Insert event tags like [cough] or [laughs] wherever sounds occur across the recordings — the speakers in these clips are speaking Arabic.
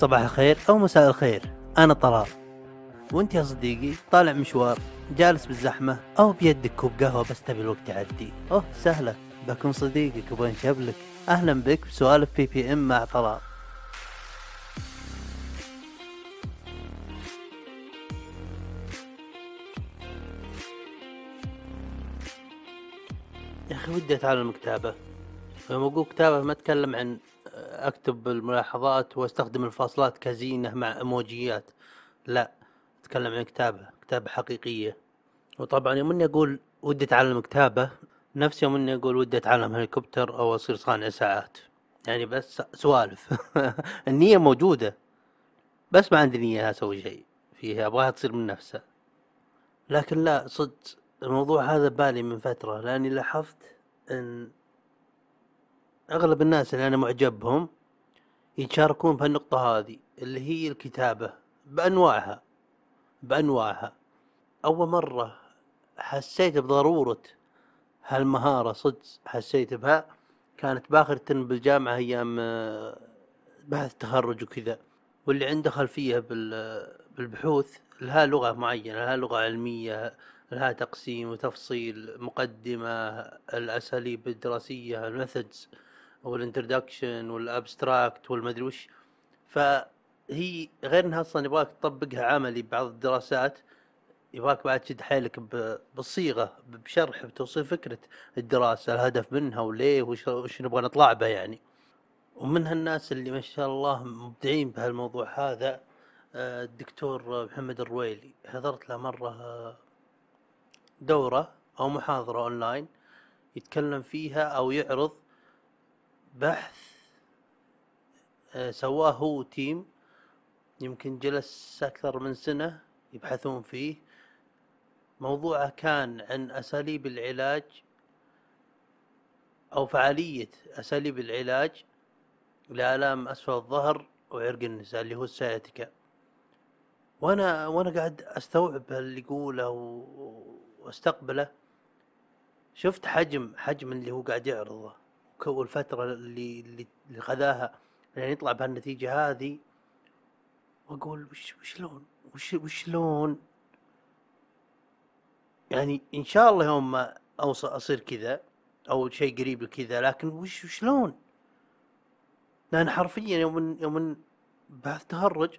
صباح الخير أو مساء الخير. أنا طلال. وأنت يا صديقي طالع مشوار جالس بالزحمة أو بيدك كوب قهوة بس تبي الوقت يعدي. أوه سهلة. بكون صديقك وبين شبلك أهلا بك بسوالف بي بي إم مع طلال. يا أخي ودي أتعلم كتابة. لما أقول كتابة ما أتكلم عن أكتب الملاحظات وأستخدم الفاصلات كزينة مع إيموجيات. لا أتكلم عن كتابة كتابة حقيقية. وطبعا يوم إني أقول ودي أتعلم كتابة نفس يوم إني أقول ودي أتعلم هليكوبتر أو أصير صانع ساعات يعني بس سوالف. [laughs] النية موجودة بس ما عندي نية أسوي شيء فيها أبغاها تصير من نفسها. لكن لا صدق الموضوع هذا بالي من فترة لأني لاحظت أن أغلب الناس اللي أنا معجب بهم يتشاركون في النقطة هذه اللي هي الكتابة بأنواعها بأنواعها. أول مرة حسيت بضرورة هالمهارة صدق حسيت بها كانت بآخر ترم بالجامعة أيام آه، بحث تخرج وكذا. واللي عنده خلفية بالبحوث لها لغة معينة لها لغة علمية لها تقسيم وتفصيل مقدمة الأساليب الدراسية ال methods. وال introduction وال abstract والمدري وش. فهي غير إنها أصلا يبغاك تطبقها عملي بعض الدراسات يبغاك بعد تشد حيلك بالصيغه بشرح بتوصيل فكرة الدراسة الهدف منها وليه وش, وش نبغى نطلع به يعني. ومن هالناس اللي ما شاء الله مبدعين بهالموضوع هذا آه، الدكتور محمد الرويلي. حضرت له مرة دورة أو محاضرة أونلاين يتكلم فيها أو يعرض بحث آه، سواه هو و team يمكن جلس أكثر من سنة يبحثون فيه. موضوعه كان عن أساليب العلاج أو فعالية أساليب العلاج لآلام أسفل الظهر وعرق النساء اللي هو السياتيكا. وأنا وأنا قاعد أستوعب اللي يقوله وأستقبله. شفت حجم حجم اللي هو قاعد يعرضه. والفترة اللي اللي خذاها يعني يطلع بهالنتيجة هذه وأقول وش وشلون؟ وش وشلون؟ يعني إن شاء الله يوم ما اوصل أصير كذا أو شيء قريب لكذا لكن وش وشلون؟ لأن حرفيا يوم يوم بعد تخرج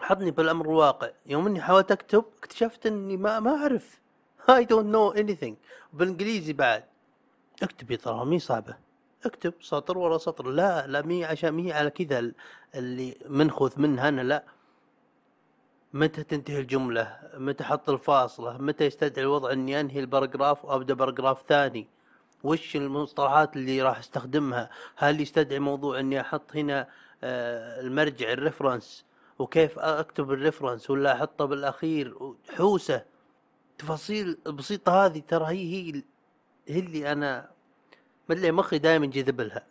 حطني بالأمر الواقع. يوم إني حاولت أكتب اكتشفت إني ما ما أعرف. I don't know anything. بالإنجليزي بعد. اكتبي ترى مي صعبة. اكتب سطر ورا سطر. لا لا مي عشان مي على كذا اللي منخذ منها أنا لا. متى تنتهي الجملة؟ متى أحط الفاصلة؟ متى يستدعي الوضع إني أنهي ال paragraph وأبدأ paragraph ثاني؟ وش المصطلحات اللي راح أستخدمها؟ هل يستدعي موضوع إني أحط هنا آه، المرجع ال reference؟ وكيف أكتب ال reference؟ ولا أحطه بالأخير؟ حوسه تفاصيل البسيطه هذه ترى هي هي هي اللي أنا ما مخي دائما جذب لها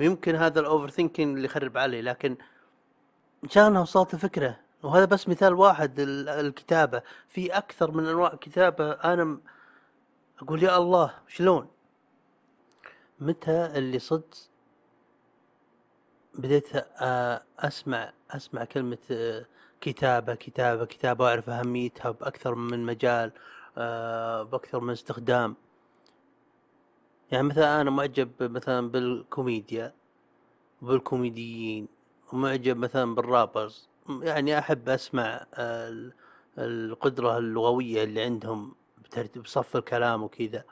ويمكن هذا ال overthinking اللي يخرب علي لكن ان شاء الله وصلت الفكرة. وهذا بس مثال واحد الكتابة. في أكثر من أنواع كتابة أنا أقول يا الله شلون؟ متى اللي صدق بديت أسمع أسمع كلمة كتابة كتابة كتابة واعرف أهميتها بأكثر من مجال بأكثر من استخدام. يعني مثلا أنا معجب مثلا بالكوميديا بالكوميديين ومعجب مثلا بال rappers يعني أحب أسمع القدرة اللغوية اللي عندهم بترتيب صف الكلام وكذا.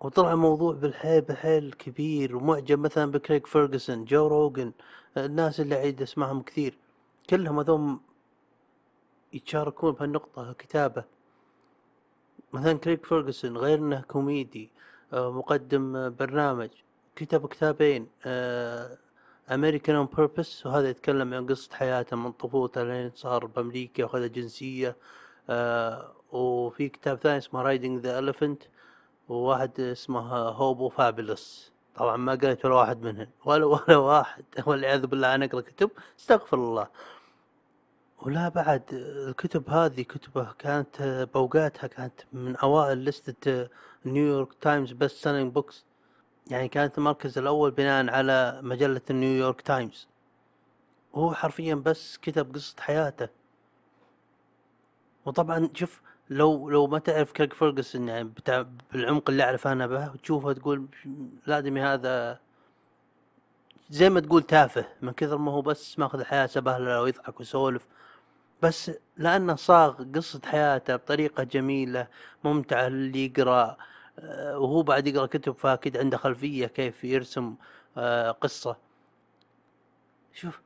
وطلع موضوع بالحيل بالحيل كبير ومعجب مثلا بكريك فيرجسون جو روجن الناس اللي قاعد أسمعهم كثير. كلهم هذوم يتشاركون بهالنقطة كتابة مثلا كريك فيرجسون غير إنه كوميدي مقدم برنامج كتب كتابين American on Purpose وهذا يتكلم عن قصة حياته من طفولته لين صار بأمريكا وأخذ جنسية آه، وفي كتاب ثاني اسمه Riding the Elephant وواحد اسمه Hobo Fables طبعا ما قريت ولا واحد منهم ولا [laughs] ولا واحد والعياذ بالله أنا أقرأ كتب استغفر الله. ولا بعد الكتب هذه كتبه كانت بوقاتها كانت من أوائل لستة نيويورك تايمز best selling books يعني كانت المركز الأول بناء على مجلة نيويورك تايمز هو حرفيا بس كتب قصة حياته. وطبعا شوف لو لو ما تعرف كريك فيرجسون يعني بتاع بالعمق اللي اعرف أنا به وتشوفه تقول الادمي هذا زي ما تقول تافه من كثر ما هو بس ماخذ الحياة سبهلة ويضحك ويسولف. بس لأنه صاغ قصة حياته بطريقة جميلة ممتعة للي يقرأ آه، وهو بعد يقرأ كتب فأكيد عنده خلفية كيف يرسم آه، قصة. شوف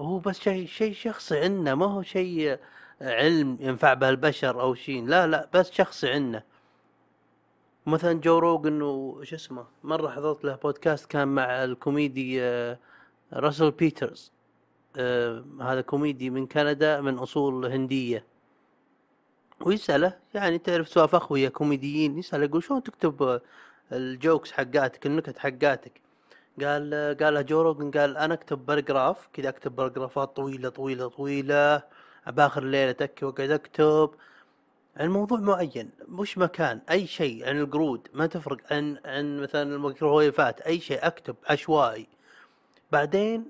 هو بس شيء شيء شخصي عندنا ما هو شيء علم ينفع به البشر أو شيء لا لا بس شخصي عندنا مثلا جو روجن وش اسمه مرة حضرت له بودكاست كان مع الكوميدي آه، راسل بيترز. آه، هذا كوميدي من كندا من أصول هندية. ويسأله يعني تعرف سوالف أخويا كوميديين يسأله يقول شلون تكتب ال jokes حقاتك النكت حقاتك؟ قال قال جو روجن قال أنا أكتب paragraph كذا أكتب paragraph ات طويلة طويلة طويلة باخر الليلة تكي واقعد أكتب. عن موضوع معين مش مكان أي شيء عن القرود ما تفرق عن عن مثلا الميكروويفات أي شيء أكتب عشوائي. بعدين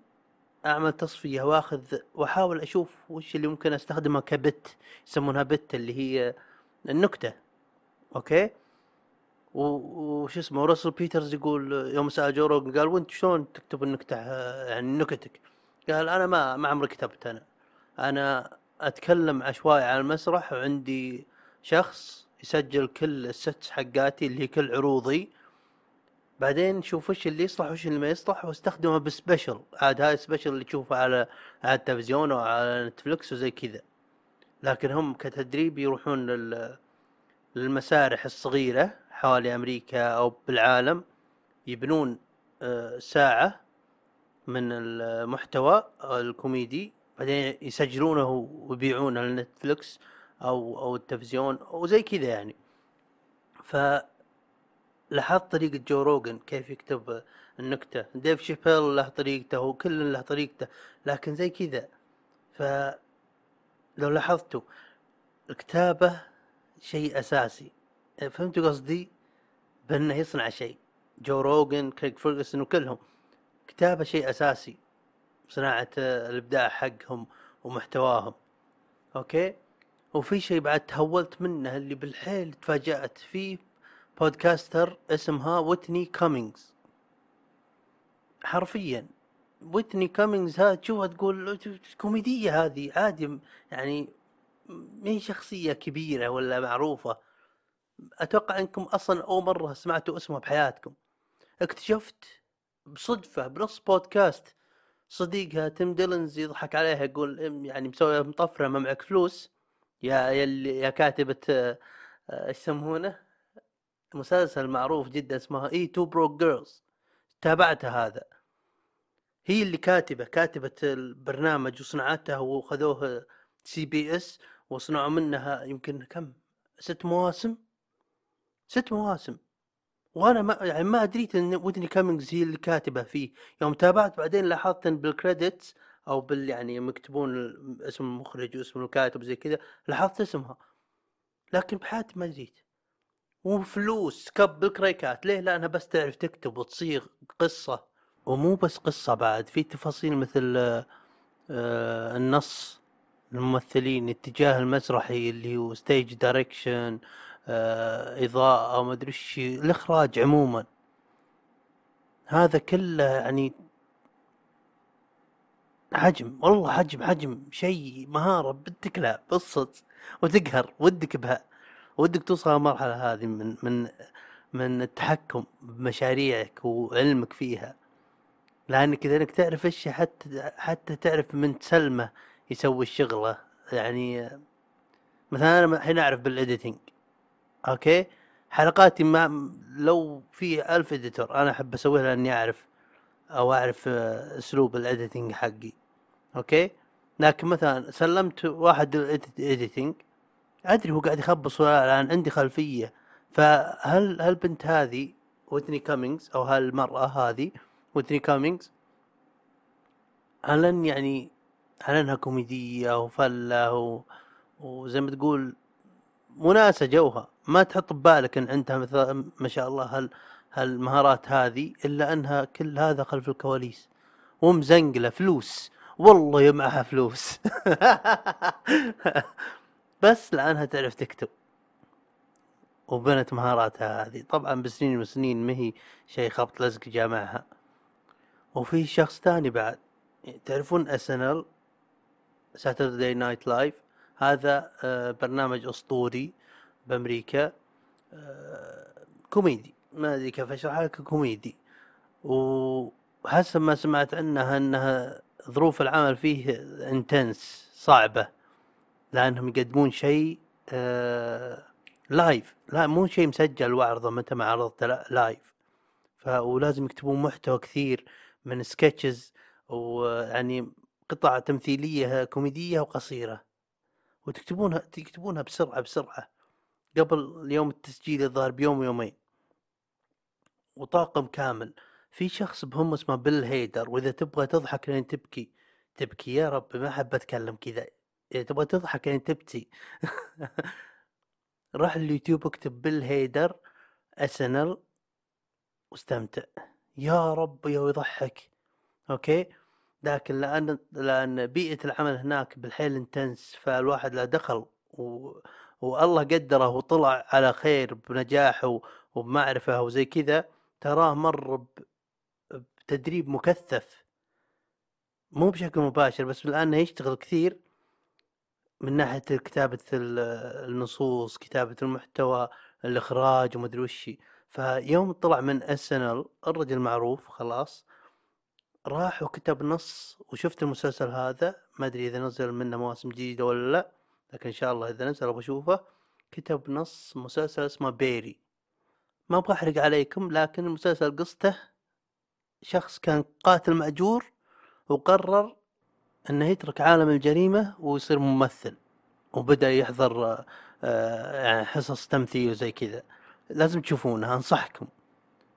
أعمل تصفية وأخذ وأحاول أشوف وش اللي ممكن أستخدمها ك bit يسمونها bit اللي هي النكتة أوكي؟ وش اسمه راسل بيترز يقول يوم سأل جو قال وأنت شلون تكتب النكتة يعني نكتك؟ قال أنا ما ما عمري كتبت أنا. أنا أتكلم عشوائي على المسرح وعندي شخص يسجل كل ال sets حقاتي اللي هي كل عروضي بعدين نشوف وش اللي يصلح وش اللي ما يصلح واستخدمه ب special. عاد هاي special اللي تشوفه على على التلفزيون أو على نتفلكس وزي كذا. لكن هم كتدريب يروحون لل للمسارح الصغيرة حوالي أمريكا أو بالعالم يبنون آه، ساعة من المحتوى الكوميدي بعدين يسجلونه ويبيعونه لنتفلكس أو أو التلفزيون وزي كذا يعني. ف لاحظت طريقة جو روجن كيف يكتب النكتة. ديف شابيل له طريقته وكل له طريقته لكن زي كذا. ف لو لاحظتوا الكتابة شيء أساسي. فهمتوا قصدي؟ بأنه يصنع شيء. جو روجن كريك فيرجسون وكلهم. كتابة شيء أساسي. صناعة الإبداع حقهم ومحتواهم. أوكي؟ وفي شيء بعد تهولت منه اللي بالحيل تفاجأت فيه. podcaster اسمها ويتني كامينجز حرفيا. ويتني كامينجز هذا تشوفها تقول كوميدية هذه عادي يعني ما هي شخصية كبيرة ولا معروفة. أتوقع إنكم أصلا أول مرة سمعتوا اسمها بحياتكم. اكتشفت بصدفة بنص بودكاست صديقها تيم ديلن يضحك عليها يقول يعني مسوي مطفرة ما معك فلوس. يا يا, كاتبة آه، إيش يسمونه؟ مسلسل معروف جدا اسمها اي Two Broke Girls. تابعتها هذا. هي اللي كاتبة كاتبة البرنامج وصنعته وخذوه سي بي إس وصنعوا منها يمكن كم؟ ست مواسم؟ ست مواسم. وأنا ما يعني ما ادريت إن ويتني كامينجز هي اللي كاتبة فيه. يوم تابعت بعدين لاحظت إن بال credits أو بال يعني يكتبون اسم المخرج واسم الكاتب زي كذا لاحظت اسمها. لكن بحياتي ما دريت وفلوس كب بالكريكات ليه؟ لانها بس تعرف تكتب وتصيغ قصة. ومو بس قصة بعد في تفاصيل مثل آه النص الممثلين الاتجاه المسرحي اللي هو stage direction آه، إضاءة ما أدري إيش الإخراج عموما. هذا كله يعني حجم والله حجم حجم شيء مهارة بدك لا بالصدق وتقهر ودك بها. ودك توصل المرحلة هذه من من من التحكم بمشاريعك وعلمك فيها. لأنك إذا إنك تعرف إيش حتى حتى تعرف من تسلمه يسوي الشغلة. يعني مثلا أنا الحين أعرف بال editing أوكي؟ حلقاتي ما لو في ألف editor أنا أحب أسويها لأني أعرف أو أعرف آه، أسلوب ال editing حقي. أوكي؟ لكن مثلا سلمت واحد ال editing أدري هو قاعد يخبص ولا الان عندي خلفية. فهل هل البنت هذه ويتني كامينجز أو هالمرأة هذه ويتني كامينجز هل يعني هل إنها كوميدية وفله و... وزي ما تقول مناسة جوها؟ ما تحط ببالك إن عندها مثلا ما شاء الله هال هالمهارات هذه إلا إنها كل هذا خلف الكواليس. ومزنقلة فلوس. والله يا معها فلوس. [laughs] بس لانها تعرف تكتب. وبنت مهاراتها هذه. طبعا بسنين وسنين ما هي خبط لزق جامعها. وفي شخص ثاني بعد. تعرفون SNL ال Saturday Night Live هذا آه، برنامج أسطوري بأمريكا. آه، كوميدي. ما أدري كيف أشرح لك كوميدي. وحسب ما سمعت عنها إنها ظروف العمل فيه intense صعبة. لأنهم يقدمون شيء آه لايف لا مو شيء مسجل وعرضه متى ما عرضته لا live ولازم يكتبون محتوى كثير من sketches ويعني قطع تمثيلية كوميدية وقصيرة. وتكتبونها تكتبونها بسرعة بسرعة. قبل يوم التسجيل الظاهر بيوم ويومين. وطاقم كامل. في شخص بهم اسمه بيل هيدر وإذا تبغى تضحك لين تبكي تبكي. يا رب ما أحب أتكلم كذا. اذا تبغى تضحك لين تبكي. [laughs] روح اليوتيوب اكتب بيل هيدر SNL واستمتع. يا رب يا يضحك. أوكي؟ لكن لأن لأن بيئة العمل هناك بالحيل intense فالواحد لا دخل و... والله قدره وطلع على خير بنجاح وبمعرفة وزي كذا تراه مر بتدريب مكثف. مو بشكل مباشر بس لأنه يشتغل كثير. من ناحية كتابة النصوص كتابة المحتوى الإخراج ومدري وش فيوم طلع من إس الرجل معروف خلاص راح وكتب نص وشفت المسلسل هذا. ما أدري إذا نزل منه مواسم جديدة ولا لا لكن إن شاء الله إذا نزل بشوفه كتب نص مسلسل اسمه بيري. ما أبغى أحرق عليكم لكن المسلسل قصته شخص كان قاتل مأجور وقرر إنه يترك عالم الجريمة ويصير ممثل وبدأ يحضر آه، يعني حصص تمثيل وزي كذا. لازم تشوفونه أنصحكم.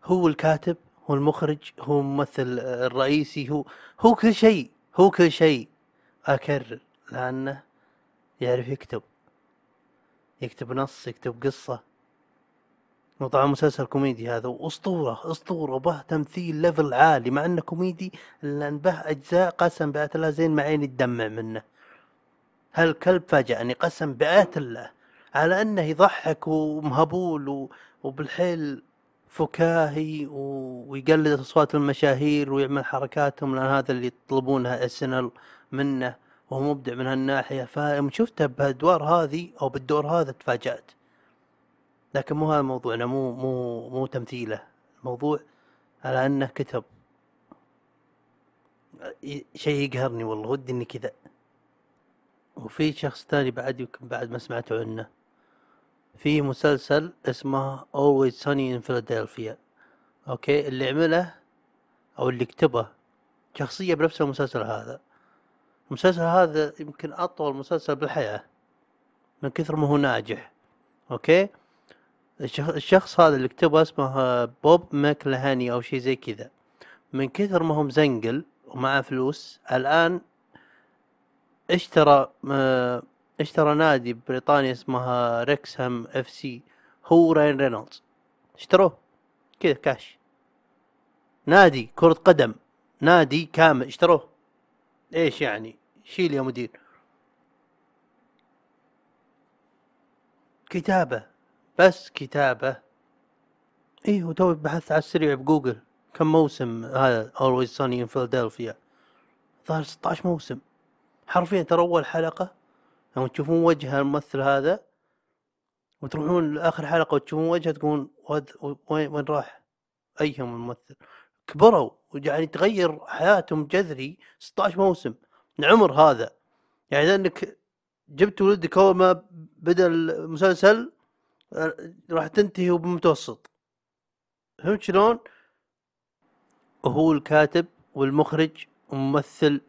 هو الكاتب هو المخرج هو الممثل الرئيسي هو هو كل شيء هو كل شيء. أكرر لأنه يعرف يكتب. يكتب نص يكتب قصة. وطبعا مسلسل كوميدي هذا. وأسطورة أسطورة به تمثيل level عالي مع إنه كوميدي لأن به أجزاء قسم بآيات الله زين ما عيني تدمع منه. هالكلب فاجأني قسم بآيات الله. على إنه يضحك ومهبول وبالحيل فكاهي ويقلد أصوات المشاهير ويعمل حركاتهم لأن هذا اللي يطلبونها SNL منه. وهو مبدع من هالناحية. فيوم شفته هذه أو بالدور هذا تفاجأت. لكن مو هذا موضوعنا مو مو مو تمثيله. الموضوع على إنه كتب. شيء يقهرني والله ودي إني كذا. وفي شخص ثاني بعد يمكن بعد ما سمعتوا عنه. في مسلسل اسمه Always Sunny in Philadelphia. أوكي اللي عمله أو اللي كتبه شخصية بنفس المسلسل هذا. المسلسل هذا يمكن أطول مسلسل بالحياة من كثر ما هو ناجح. أوكي؟ الشخص هذا اللي كتبه اسمه روب ماكلهاني أو شيء زي كذا. من كثر ما هو مزنقل ومعه فلوس الآن اشترى اشترى نادي بريطانيا اسمها ريكسهام FC. هو وراين رينولدز. اشتروه. كذا كاش. نادي كرة قدم. نادي كامل. اشتروه. إيش يعني؟ شيل يا مدير كتابة. بس كتابة. إيه وتوي بحثت على السريع بجوجل. كم موسم هذا Always Sunny in Philadelphia ظهر 16 موسم. حرفيا ترى أول حلقة لما تشوفون وجه الممثل هذا وتروحون لآخر حلقة وتشوفون وجهه تقولون وين وين راح أيهم الممثل؟ كبروا ويعني تغير حياتهم جذري 16 موسم. العمر هذا. يعني إنك جبت ولدك اول ما بدا المسلسل راح تنتهي وبمتوسط فهمت شلون؟ وهو الكاتب والمخرج وممثل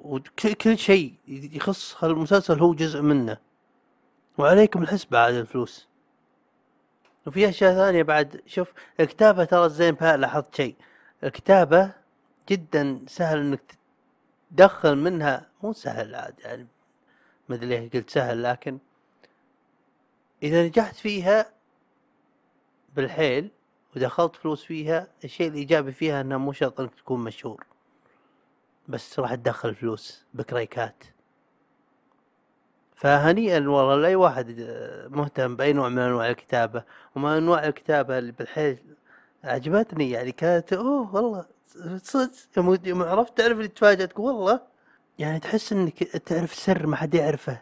وكل شيء يخص المسلسل هو جزء منه. وعليكم الحسبة على الفلوس. وفي أشياء ثانية بعد. شوف الكتابة ترى زين لاحظت شيء. الكتابة جدا سهل إنك تدخل منها. مو سهل عاد يعني ما أدري ليه قلت سهل لكن إذا نجحت فيها بالحيل ودخلت فلوس فيها الشيء الإيجابي فيها انها مو شرط إنك تكون مشهور. بس راح تدخل فلوس بكريكات. فهنيئا والله لأي واحد مهتم بأي نوع من أنواع الكتابة. وما أنواع الكتابة اللي بالحيل عجبتني يعني كانت أوه والله صدق يوم عرفت تعرف اللي تفاجأت؟ والله يعني تحس إنك تعرف سر ما حد يعرفه.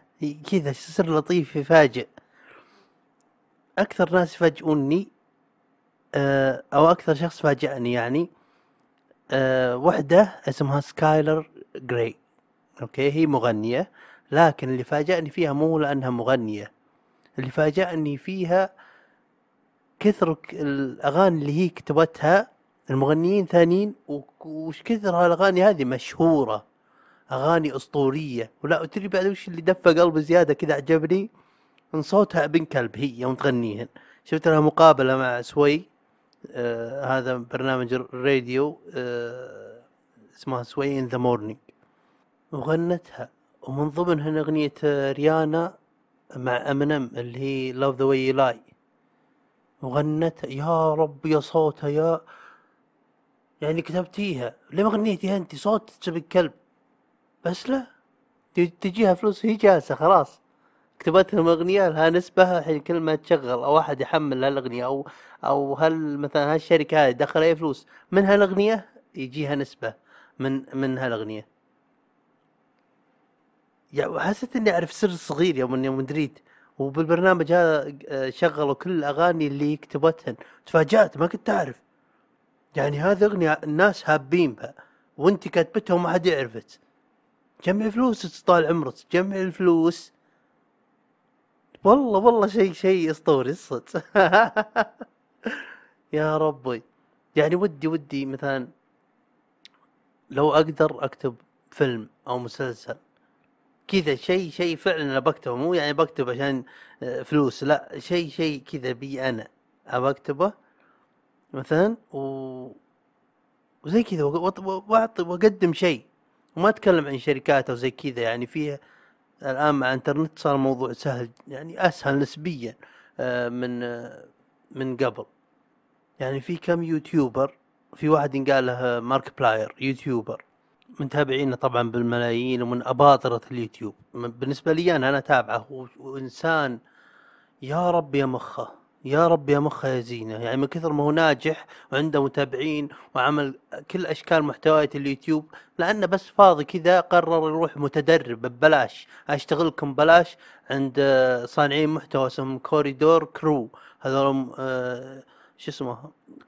كذا سر لطيف يفاجئ. أكثر ناس يفاجئوني آه، أو أكثر شخص فاجأني يعني أه وحدة اسمها سكايلر جراي. أوكي هي مغنية لكن اللي فاجأني فيها مو لأنها مغنية. اللي فاجأني فيها كثر الأغاني اللي هي كتبتها المغنيين ثانيين وش كثر هالأغاني هذه مشهورة أغاني أسطورية. ولا تدري بعد وش اللي دفى قلبي زيادة كذا عجبني؟ من صوتها ابن كلب هي يوم تغنيهن. شفت لها مقابلة مع Sway؟ آه هذا برنامج الراديو آه اسمها Sway in the Morning وغنتها. ومن ضمنها أغنية ريانا مع امنم اللي هي Love the Way You Lie وغنتها يا رب يا صوتها يا يعني كتبتيها. ليه ما غنيتيها انت صوتك بنت الكلب بس لا تجيها فلوس هي جالسة خلاص. كتبت لهم اغنيه لها نسبة الحين كل ما تشغل أو احد يحمل هالأغنية أو أو هل مثلا هالشركة هذه دخل أي فلوس من هالأغنية يجيها نسبة من من هالأغنية. يعني حسيت إني أعرف سر صغير يوم يوم دريت وبالبرنامج هذا آه، شغلوا كل الأغاني اللي كتبتهن. تفاجأت ما كنت أعرف. يعني هذه أغنية الناس هابين بها وأنت كاتبتها وما حد يعرفت. جمع فلوس طال عمرك جمع الفلوس والله والله شيء شيء أسطوري صدق. [laughs] يا ربي. يعني ودي ودي مثلا لو أقدر أكتب فيلم أو مسلسل كذا شيء شيء فعلا أنا بكتبه. مو يعني بكتب عشان آه، فلوس لا شيء شيء كذا بي أنا ابى أكتبه مثلا. و وزي كذا وأعطي وأقدم شيء. وما أتكلم عن شركات أو زي كذا يعني فيها الآن مع انترنت صار الموضوع سهل يعني أسهل نسبيا آه، من آه، من قبل. يعني في كم YouTuber في واحد قال له Markiplier YouTuber متابعينه طبعا بالملايين ومن أباطرة اليوتيوب. بالنسبة لي أنا أنا أتابعه وإنسان يا رب يا مخه. يا رب يا مخه يا زينة. يعني من كثر ما هو ناجح وعنده متابعين وعمل كل أشكال محتويات اليوتيوب لأنه بس فاضي كذا قرر يروح متدرب ببلاش. أشتغل لكم ببلاش عند صانعين محتوى اسمهم Corridor Crew هذول آه شو اسمه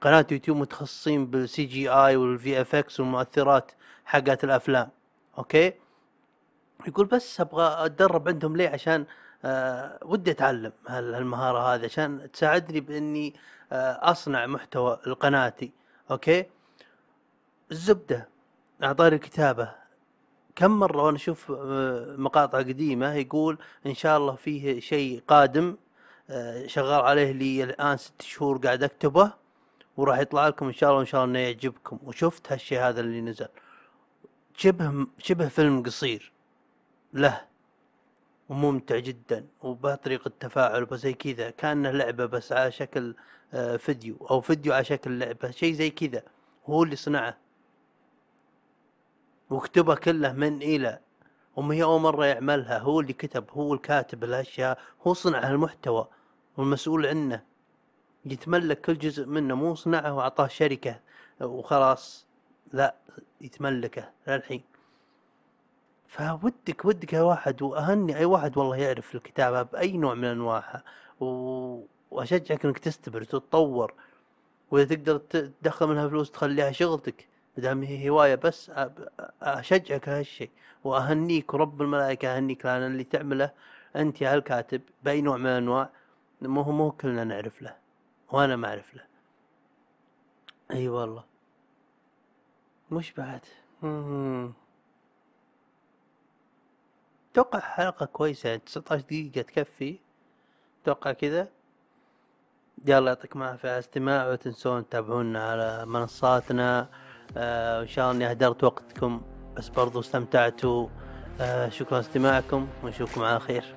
قناة يوتيوب متخصصين بال CGI وال VFX والمؤثرات حقت الأفلام. أوكي؟ يقول بس أبغى أتدرب عندهم ليه؟ عشان آه ودي أتعلم هالمهارة هذه عشان تساعدني بإني آه أصنع محتوى لقناتي. أوكي؟ الزبدة. أعطاني الكتابة. كم مرة وأنا أشوف آه مقاطع قديمة يقول إن شاء الله فيه شيء قادم آه شغال عليه لي الآن ست شهور قاعد أكتبه وراح يطلع لكم إن شاء الله ان شاء الله إنه يعجبكم. وشفت هالشيء هذا اللي نزل. شبه شبه فيلم قصير. له. وممتع جدا وبطريقة تفاعل وزي كذا كأنه لعبة بس على شكل آه، فيديو أو فيديو على شكل لعبة شيء زي كذا. هو اللي صنعه. وكتبه كله من إلى وما هي أول مرة يعملها. هو اللي كتب هو الكاتب الأشياء هو صنع المحتوى والمسؤول عنه. يتملك كل جزء منه مو صنعه وأعطاه شركة وخلاص لا يتملكه للحين. فودك ودك يا واحد وأهني أي واحد والله يعرف الكتابه بأي نوع من أنواعها و... وأشجعك إنك تستمر وتتطور وإذا تقدر تدخل منها فلوس تخليها شغلتك دام هي هواية بس أشجعك هالشيء وأهنيك ورب الملائكة اهنيك لأن اللي تعمله أنت يا الكاتب بأي نوع من الأنواع مو مو كلنا نعرف له وأنا ما أعرف له. أي أيوة والله. مش بعد. مم. أتوقع حلقة كويسة يعني 19 دقيقة تكفي؟ أتوقع كذا؟ يلا يعطيكم العافية على الاستماع ولا تنسون تتابعونا على منصاتنا. آه وان شاء الله إني أهدرت وقتكم بس برضو استمتعتوا. آه شكرا استماعكم ونشوفكم على خير.